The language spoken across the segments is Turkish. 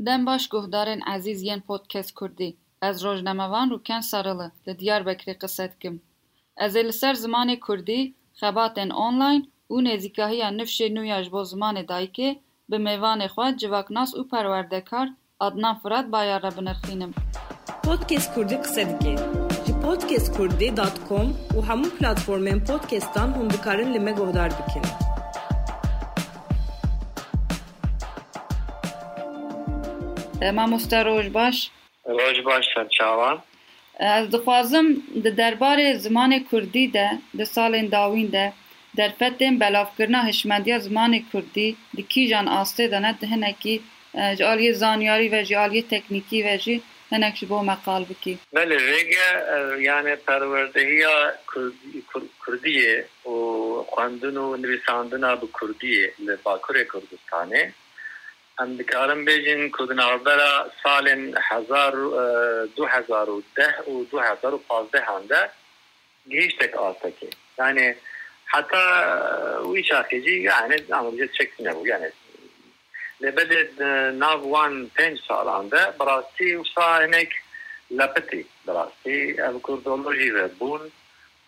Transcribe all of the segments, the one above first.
Dem baş guhdarên ezîz yên Podcast Kurdî, ez rojnamevan Rûken Sarılı li Diyarbekirê qise dikim. Ez ê li ser zimanê Kurdî, xebatên online û nêzîkahiya nifşê nû ya ji bo zimanê dayîkê bi mêvanê xwe civaknas û perwerdekar Adnan Firat Bayar re binirxînim. Podcast Kurdî qise dike. Ji podcastkurdî.com û hemû platformên podcastan hûn dikarin li me guhdar bikin. Mamoste roj baş. Roj baş serçavan. Ez dixwazim di derbarê zimanê Kurdî de di salên dawîn de derfetên belavkirina hişmendiya zimanê Kurdî di kîjan astê de ne hinekî ji aliyê zanyarî ve ji aliyê teknîkî ve jî hinek ji bo me qal bikî. Belê rêge yani perwerdehiya Kurdiyê û xwendin û nivîsandina bi Kurdiyê li Bakurê Kurdistanê em dikarin bêjin ku di navbera salên hezar du hezar û deh û du hezar û pazdehan de gihîştek astekê. Yani heta wî şaxê jî yani amacı çektin nebû yani لبدê nav wan pênc salan de bi rastî wisa hinek lepitî bi rastî ev kurdolojî ve bûn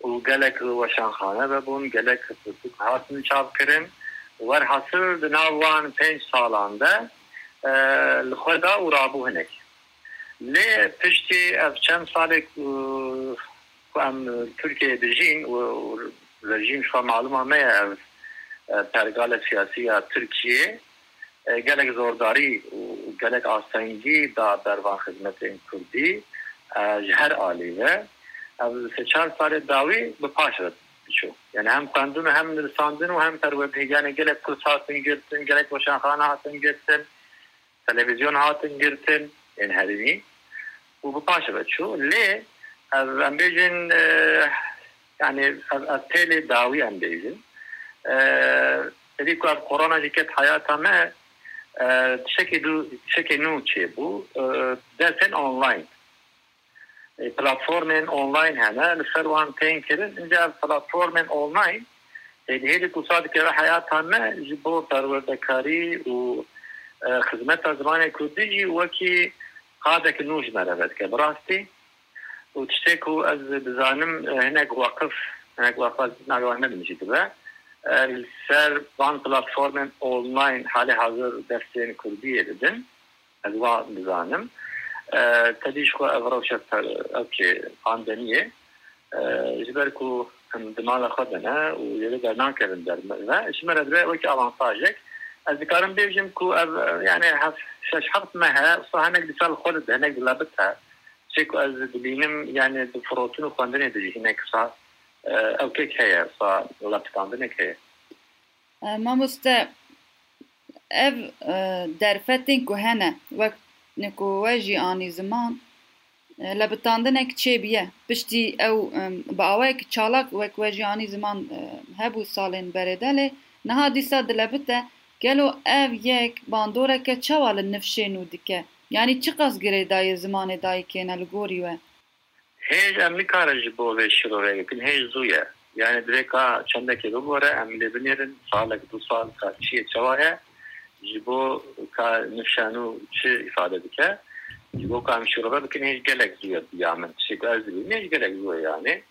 û gelek weşanxane ve bûn gelek hatin çavkirin ور حاصل دنوان پنج سالان ده لخدا او هنک لی پشتی از چند سال که هم ترکی دیجین و رجیم شما معلوم همه از پرگال سیاسی ها ترکیه گلک زورداری و گلک آسانگی دا دروان خدمت این کردی جهر آلیه از سه چار سال داوی بپاشد biçû yani hem xwendin û hem nivîsandin û hem perwerdehîganê gelek kurs hatin girtin gelek weşanxane hatin girtin televizyon hatin girtin ên herî û bi paş re çû lê ev em bêjin yani ev têlê dawî em bêjin Sedî ku ev korona jî ket hayata me tişekê tişekê nû çêbû dersên online. Platformên online hene li ser wan tên kirin inca ev platformên online hêdî ku sa dikeve hayata me ji bo perwerdekarî û xizmeta zimanê Kurdî jî wekî qadekî nû ji me re vedike bi rastî û tiştê ku ez dizanim hinek waqif hinek waqif nagahne کدی شو أفراد شد اوکی پاندمیه جبر کو هم دمال خدنا نه و یه در نکردن در نه شما رد به وقت آوانتاژک از دکارم يعني کو هف شش هفت مها صح نگ دسال خود ده نگ لابتها. شکو أز دبينم يعني دفروتون خواندنی دیگه هناك صح؟ آه، أوكي كهيا صح؟ صح لابتاندنی كهيا آه، ما مست أب آه، درفتين كهنا وقت ku we jî anî ziman piştî ew bi awayek çalak wek we jî anî ziman hebû salên berêdelê niha dîsa dilebite gelo ev yek bandoreke çawa li nifşên û dike. Yanî çi qas girê dayê zimanê dayîkêne li gorî we? Hêj em nikare ji bo vê şîrovê bikin hêj zû ye. Yani direkt ha çendekê bibore em lê binêrin salek du sal çiyê çawa ye ji bo ka nifşanû çi ifade dike ji bo ka şîrove bikin hêj gelek zû ye ya min tişek ez dibîn hêj gelek zû ye yani?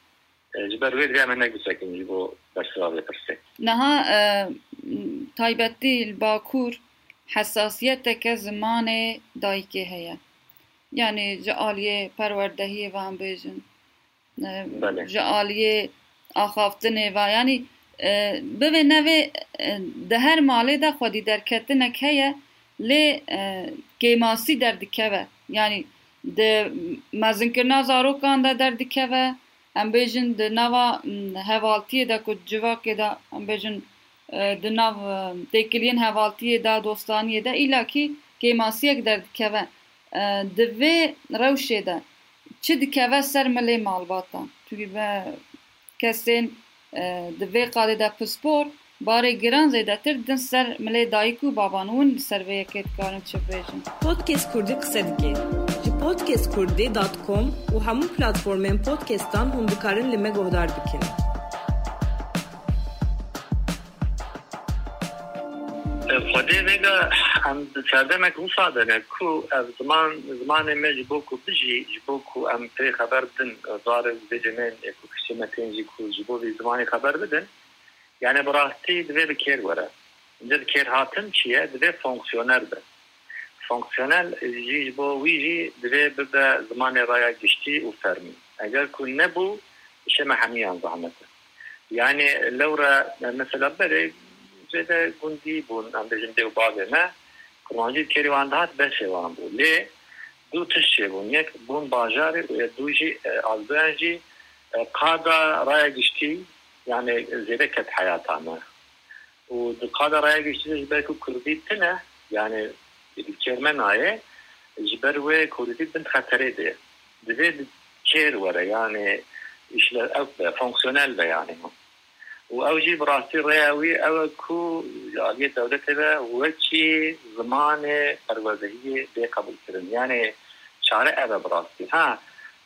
Ji ber wê em hinek bisekin ji bo bersivavê pirsê niha taybetî li bakur hesasiyeteke zimanê dayîkê heye. Yani ji aliyê perwerdehiyê ve em bêjin ji aliyê axaftinê ve به و نوی ده هر مالی ده خودی درکتنک هیه لی گیماسی در دکوه یعنی ده مزنکرنا زاروکان ده در دکوه ام بیجن ده نوا هوالتیه ده که جواکه ده ام بیجن ده نو دیکلین هوالتیه ده دوستانیه ده ایلا که گیماسیک در دکوه ده وی روشه ده چه دکوه سر ملی مالباتا توی به کسین di vê qadê de pispor barê giran zêdetir din ser milê dayîk û baban û di ser vê yekê dikarin çi bêjin. Podcast Kurdî qise dike. Ji podcastkurdî.com û hemû platformên podcastan hûn dikarin li me guhdar bikin hend çerdemeke wisa dene ku ev zaman zimanê me ji bo ku bijî ji bo ku em pê xeber bidin zarê bêcemên ku kişîmetên jî ku ji bo vê zimanê xeber bidin yani bi rastî divê bi kêr were ince dikêr hatin çi ye divê fonksyoner be fonksiyonel jî ji bo wî jî divê bibe zimanê raya giştî û fermî eger ku nebû işe me hemiyan zahmet yani lewre mesela berê zêde gundî bûn em bêjin dê کرمانجی کریوان دهات بشه وان بو لی دو تشی بون یک بون باجاری و دو جی آزبان جی قادا رای گشتی yani zireket hayatana. O kadar aya geçtiğiniz belki Kürdi tine yani Kermen ayı jiber ve Kürdi bin hatırıydı. Dibe kêr were yani işler ev fonksiyonel be yani. و أو جی براستی ریاوی أو کو جالی دولت به وچی زمان پروازهی به قبول کردن یعنی يعني چاره أو براستی ها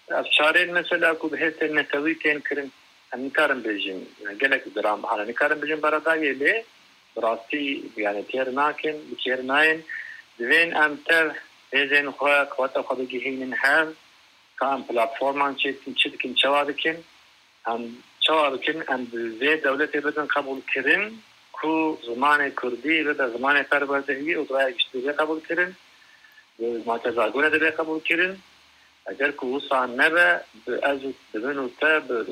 از چاره مثلا کو به حیث نتوی تین کرن همی کارم بجیم گلک درام بحالا نکارم بجیم برادایی لی براستی یعنی يعني تیر ناکن بکیر ناین دوین ام هزین خواه قواتا خواه بگیهینن هم که ام پلاتفورمان چیتکن چوا بکن هم çavarkin em zê dewletê bidin qebul kirin ku zimanê Kurdî ve de zimanê perwerdehiyê û duraya giştî qebul kirin matezagunê de bê qebul eğer ku wisa nebe bi ez û dibin û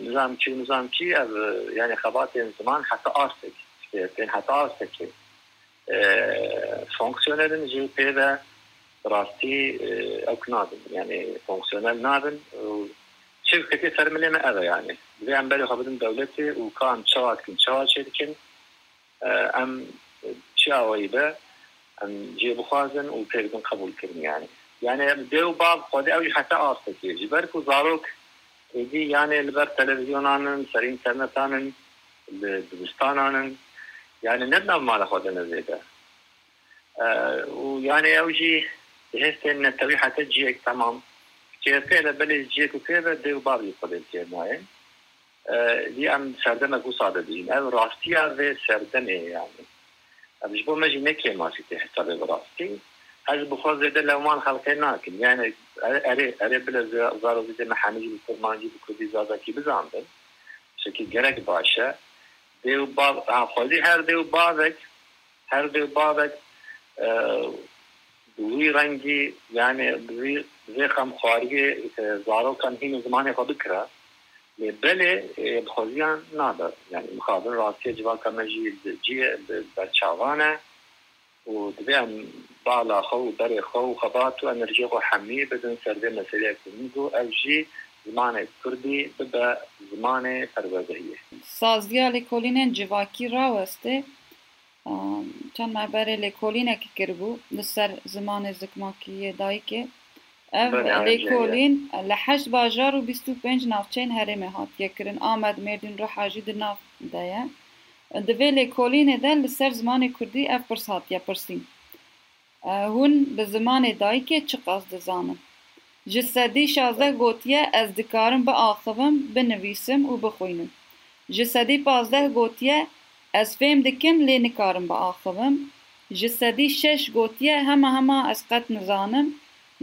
nizam çî nizam çî ev yani xebatên ziman heta arsek pên heta arsekê fonksiyonerin jî pê ve rastî ew nabin yani fonksiyonel nabin şirketê sermilê me ev yani زي ام بلي خبرن دولتي وكان شوات كن شوات شركن ام شاوي به؟ ام جي بخازن وبيردن قبول كرن يعني يعني ديو باب خودي اوي حتى آستك يجي بركو زاروك يجي يعني البر تلفزيونانن سر انترنتانن دبستانانن يعني ندنا مال خودنا زيدا أه ويعني اوجي بحيث ان الطبيعة تجيك تمام. CHP بله جیک و دیو بابی خودت کرنای دی ام سردن اگو ساده دین ام راستی و سردن یعنی؟ ام جبو مجی نکی ماسی تی حساب راستی. از بخواه زیده لومان خلقه ناکن یعنی اره اره بله زارو زیده محمدی بکرمانجی بکردی زاده کی بزاندن شکی گرک باشه. دیو باب خودی هر دیو بابک هر دیو بابک دوی رنگی یعنی دوی زخم خارجي زارو كان هنا زمان خود بكرة بله بخوزيان نادر يعني مخابن راسية جوال كمجي جي برشاوانه ودبيع بالا خو بري خو خباتو انرجي خو حمي بدن سردي مسئلة كنيدو او جي زمان كردي ببا زمان پروازهية سازیا لکولین جواکی راوسته چند معبر لکولین که کربو لسر زمان زکماکی دایکه لی کولین لحش باجار و بیست و پنج نافچین هرمه هات یکرن آمد مردین رو حاجی در ناف دایه دوی لی کولین ده لسر زمان کردی اف پرس هات یا پرسین هون به زمان دایی که چه قصد زانم جسدی شازده گوتیه از دکارم با آخوام بنویسم و بخوینم جسدی پازده گوتیه از فیم دکم لینکارم با آخوام جسدی شش گوتیه همه همه از قط نزانم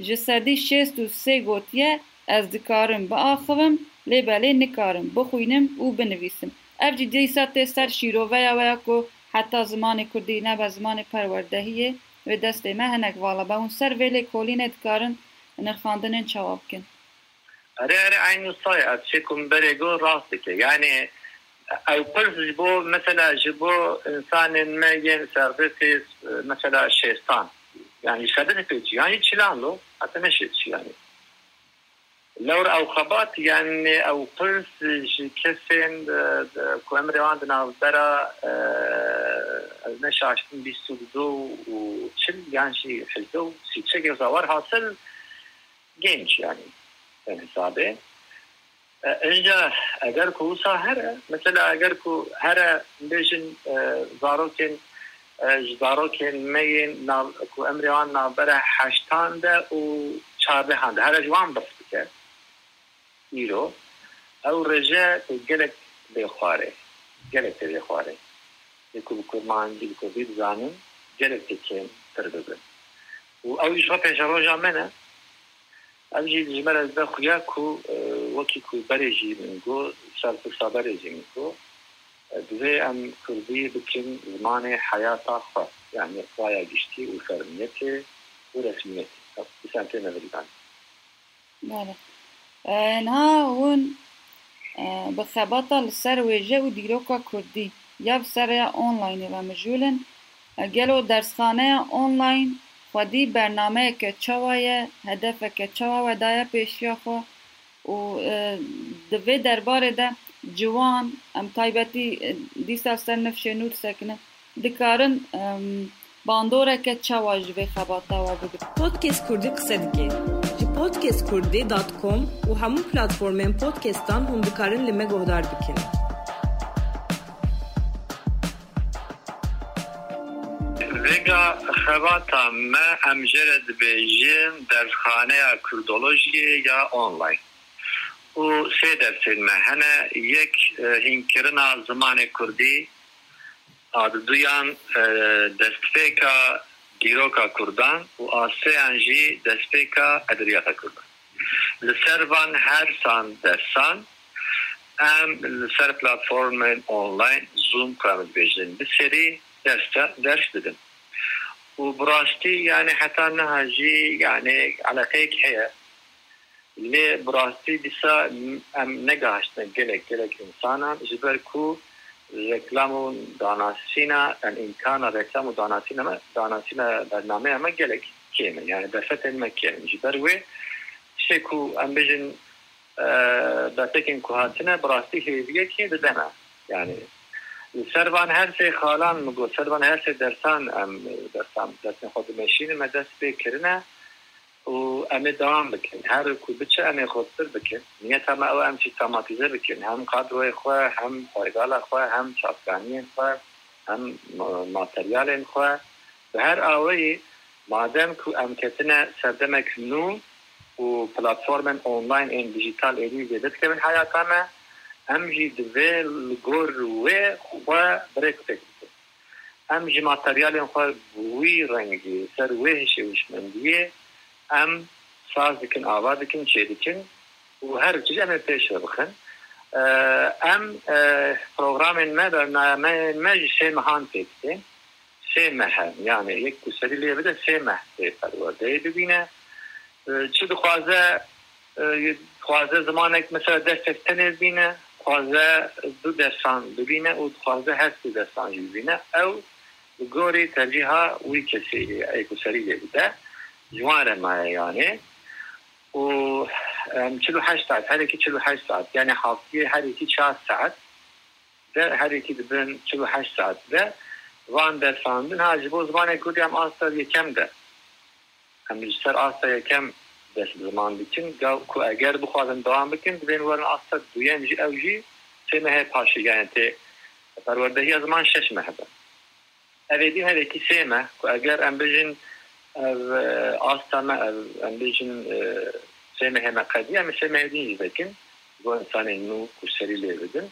ji sedî şêst û sê gotiye ez dikarim biaxivim lê belê nikarim bixwînim û binivîsim ev cî dîsa tê ser şîroveya we ku heta zimanê kurdî nebe zimanê perwerdehiyê ve destê me hinek vala be hûn ser vê lê kolînê dikarin nirxandinên çawa bikin Erê erê aynı say ez çê kumberê got rast dike yani ew pir ji bo mesela ji bo insanên me yên serbêsê mesela şêstan يعني شادن كريتشي يعني تشلان لو حتى مشيتش يعني لور أو خبات يعني أو برس كسين كو امري عندنا برا آه، نشا عشتن بيستو دو وشل يعني شي حلتو سي تشيكي زوار حاصل جينش يعني حسابي انجا آه، اگر کو ساهر مثلا اگر کو هر آه، زاروكين جزارۆکێن مەین کو ئەمریوان نابەرە حشتاندە و چاردەهاندە هەرە جوان بەست بکە ئیرۆ ئەو ڕێژە گەلک بێ خوارێ گەلک بێ خوارێ کو کومانجی کوبی بزانن گەلک تکێن تر ببن و ئەویش وە پێش ڕۆژا منە ئەمجی ژمەرە دەخویا کو وەکی کو بەرێژی من گۆ سەر سابەرێژی من گۆ دوێ ئەم کوردی بکن زمانێ حیاتا خوا يعني خوایە گشتی و فەرمیەتێ و رسمیەتی. بسان تێ نەوەریدان نها ون بخبطة لسر ويجه و ديروكا كردي ياب سريا اونلاين و مجولن گلو درسخانه اونلاین خودی برنامه که چوایه هدف که چوا و دایا پیشیا خو. و دوی درباره ده. جوان ام تایبتی دیسا سر نفشه نور سکنه دکارن باندوره که چوا جوی خباتا و بگه پودکست کردی قصه دیگه جی پودکست کردی دات کم و همون پلاتفورمین پودکستان هم دکارن لمه گهدار بکنه Vega xevata me em jere dibêjin dersxaneya Kurdolojiyê ya online. û sê şey dersên me hene yek e, hînkirina zimanê kurdî arduyan e, destpêka dîroka Kurdan û asêyan jî destpêka edriyata Kurdan. Li ser van her san dersan em li ser platformên online Zoom kamilbêjin bir serî derste ders didin. û bi rastî yani heta niha yani alaqeyek heye Lê birastî dîsa em negahiştine gelek gelek insanan ji ber ku reklam û danasîna en imkana reklam û danasîna me danasîna bernameya me yani berfetên me kêmin ji ber wê tişê şey ku em bêjin bertekên ku hatine birastî hêviyekê dideme yani servan her şey halan mı servan her şey dersan em dersan dersin xwe dimeşînim me dest pê و ئەمێ داوام بکەین. هەرکو بچە ئەمێ خۆتر بکەن نیەتە ئەمە ئەو ئەم چی تەماتیزە هم هەم قادرۆی هم هەم پایداە هم هەم چاپکانیان هم هەم ماتریالێن خۆ. بە هەر ئەوەیە مادەم ام ئەمکەتنە سەردەمەک نو و پلتفۆرمن ئۆنلاین ئێن دیجیتال ئێنی دەدەکەن حیاتانە ئەم ژی دوێ گۆر وێ خوا برێک پێک هم ژی ماتریالێن خۆ وی ڕەنگی سر وێ هێشێ وشمەندیە. ام ساز دکن آوا دکن چه دکن و هر چیز ام پیش بخن ام پروگرام ما برنامه ما جی سه مهان تکیده سه مهم یعنی یک کسری لیه بده سه مهده پرورده ببینه چه دخوازه خوازه زمانک مثلا دستفتنه بینه خوازه دو دستان ببینه و خوازه هست دو دستان ببینه او گوری ترجیحا وی کسی ایکو سری بوده جوان ما یعنی و چلو هشت ساعت هر یکی چلو هشت ساعت یعنی هفته هر یکی چهار ساعت ده هر یکی دبن چلو هشت ساعت ده وان درساندن ها جبو زمان کردی هم آستا یکم ده هم سر آستا یکم دست زمان بکن کو اگر بخوادن دوام بکن بین ورن آستا دویم جی او جی سه مه پاشی یعنی تی پروردهی زمان شش مه ده اویدی هر یکی سه مه کو اگر ام بجن آستا ما ام بجن سه مه مقدی هم سه مه دین بکن bu insanın nu kuseriyle bedin.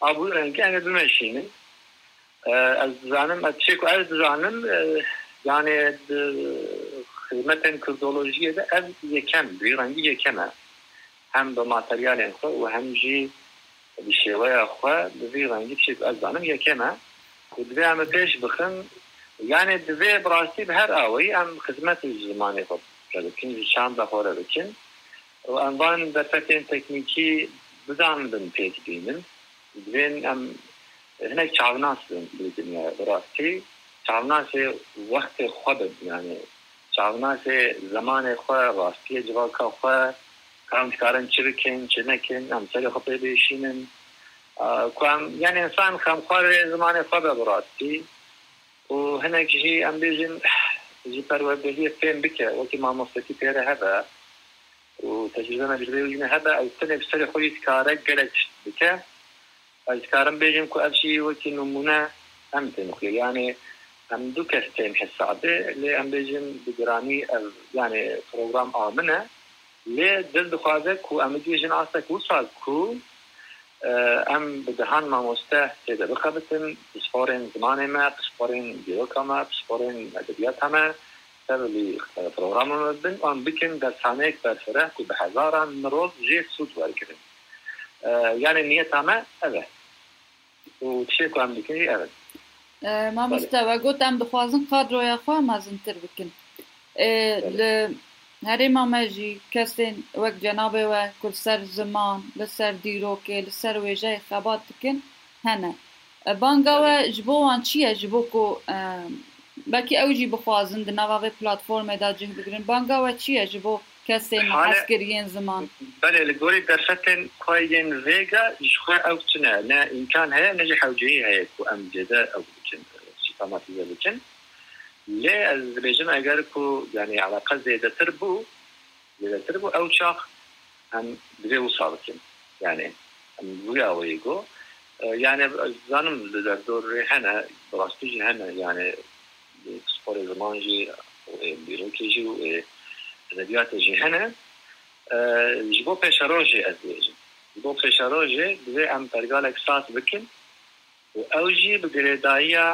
Abu rengi yani bir meşinin. Az zanım açık az zanım yani خدمت کردولوژی ده از یکم بی رنگی یکمه هم به ماتریال خو و هم جی به شیوه خو بی رنگی چیز از دانم یکمه و دوی هم پیش بخن یعنی دوی براستی به هر آوی ام خدمت زمانی خود بکن چند بخوره بکن و انوان در فتن تکنیکی بزاندن پیت بینن. دوین ام هنک چاوناس بین دنیا براستی. چاوناس وقت خود یعنی چاوناس زمان خود راستی جواکا خود. کارمشکارن چی بکن چی نکن ام سر خود بیشینن یعنی انسان خمخوار زمان خود براستی. وهناك جي ام بيجن جي باروا بيجي فين بك وكي ما مصلتي تيرا هبا وتجربة ما تجربه وجينا هبا أو تنه بسر خوي تكارا قلت بك. تكارم بيجن كو أبشي وكي نمونا ام تنخلي يعني ام دو كستين حسابه اللي ام بيجن بجرامي يعني بروجرام آمنة. لي دل دخوازك و ام بيجن عاصك وصال كو. آه، أم بدهان مامۆستا تێدەبخە بتن پشخۆرێن زمانێمە پشخۆرێن دیۆکەمە پشخۆرێن ئەدەبیات هەمە سەرلی پرۆگرامەوە بن ئەم بکەن دەرسانەیەک بەرفرە و بە هەزاران مرۆڤ جێ سوود وەرگن یانە نیەتامە ئەوە و تشێک ئەم بکنی ئەوە مامۆستا وەگوتم دخوازن قادرۆیە خوا مازنتر بکن. آه، ser wêjeyê xebat dikin hene banga we ji bo wan çi ye ji bo ku belkî ew jî bixwazin di nava vê platformê da cih bigirin banga we çi ye ji bo kesên heskiriyên ziman belê li gorî derfetên xwayên vêga ji xwe ew tune ne imkan heye ne jî hewceyî heye ku em cêde ew bikin sistematize bikin لێ ئەس دەبێژم ئەگەر و ینی علاقە زێدەتر بوو زێدەتر بوو ئەو چاق هەم دوێ و ساڵکن یانێ بوویاوەی گۆ یانێ زانم دەردۆڕێ هەنە بڕاستیژی هەنە یانێ سپۆری زمانژی بیرۆکێژی و ئەدەبیاتێژی هەنە ji bo pêşerojê ez dêjim bo pêşerojê divê em pergalek sas bikin û ew jî bi girêdayiya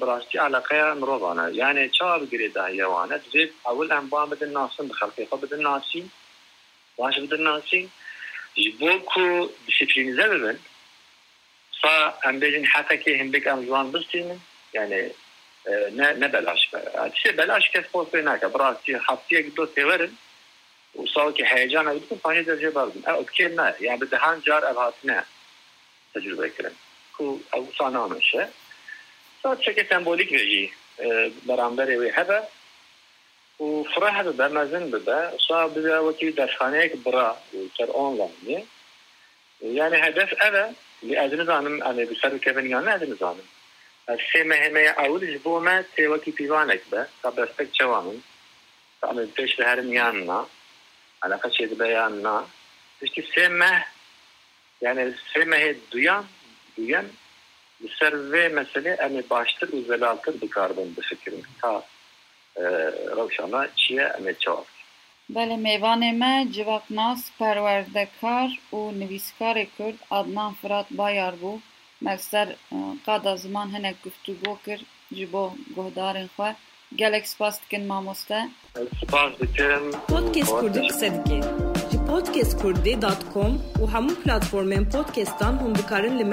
براستی علاقه مروانه یعنی چا بگیری داهیه وانه دوید اول انبان بدن ناسن بخلقی خود بدن ناسی باش بدن ناسی جبو کو دisiplinize ببن فا ام بيجن حتى كي هم بك ام زوان بستين يعني ne ne belaş be. İşte belaş kes postu ne ka brasti haftiye gidiyor severin. وصار ki heyecan edip fani derece bazım. E okey ne? Yani bir daha car evhatine tecrübe edelim. Bu bu sana şey. چکە سمبۆلیک وێژی بەرامبەرێ وێ هەبە و فرا هەبە بە مەزن ببە سا ببەوەکی دەرخانەیەک بڕا سەر ئۆنلاینێ یعنی هەدەف ئەە لی ئەز نزانم ئەمێ بسەر کەبنیان نەد نزانم سێ مەهمەیە ئەولش بۆمە تێوەکی پیوانێک بە تا بەستێک چاوانم ئەمە پێش هەرم یان نا علاقە چێ دبیان نا پشتی سێ مە یعنی سێ مەهێ دویان دویان Serve mesele emi baştır ve altın dikardın bu fikirin. Ta e, ravşana çiye emi çavak. Bele meyvanê me civaknas perwerdekar û nivîskarê Kurd Adnan Firat Bayar bû meg ser e, qada ziman hinek guftûgo kir ji bo guhdarên xwe gelek spas dikin mamoste Spas dikim Podcast Kurdî qise dike ji podcastkurdî.com û hemû platformên podcastan hûn dikarin li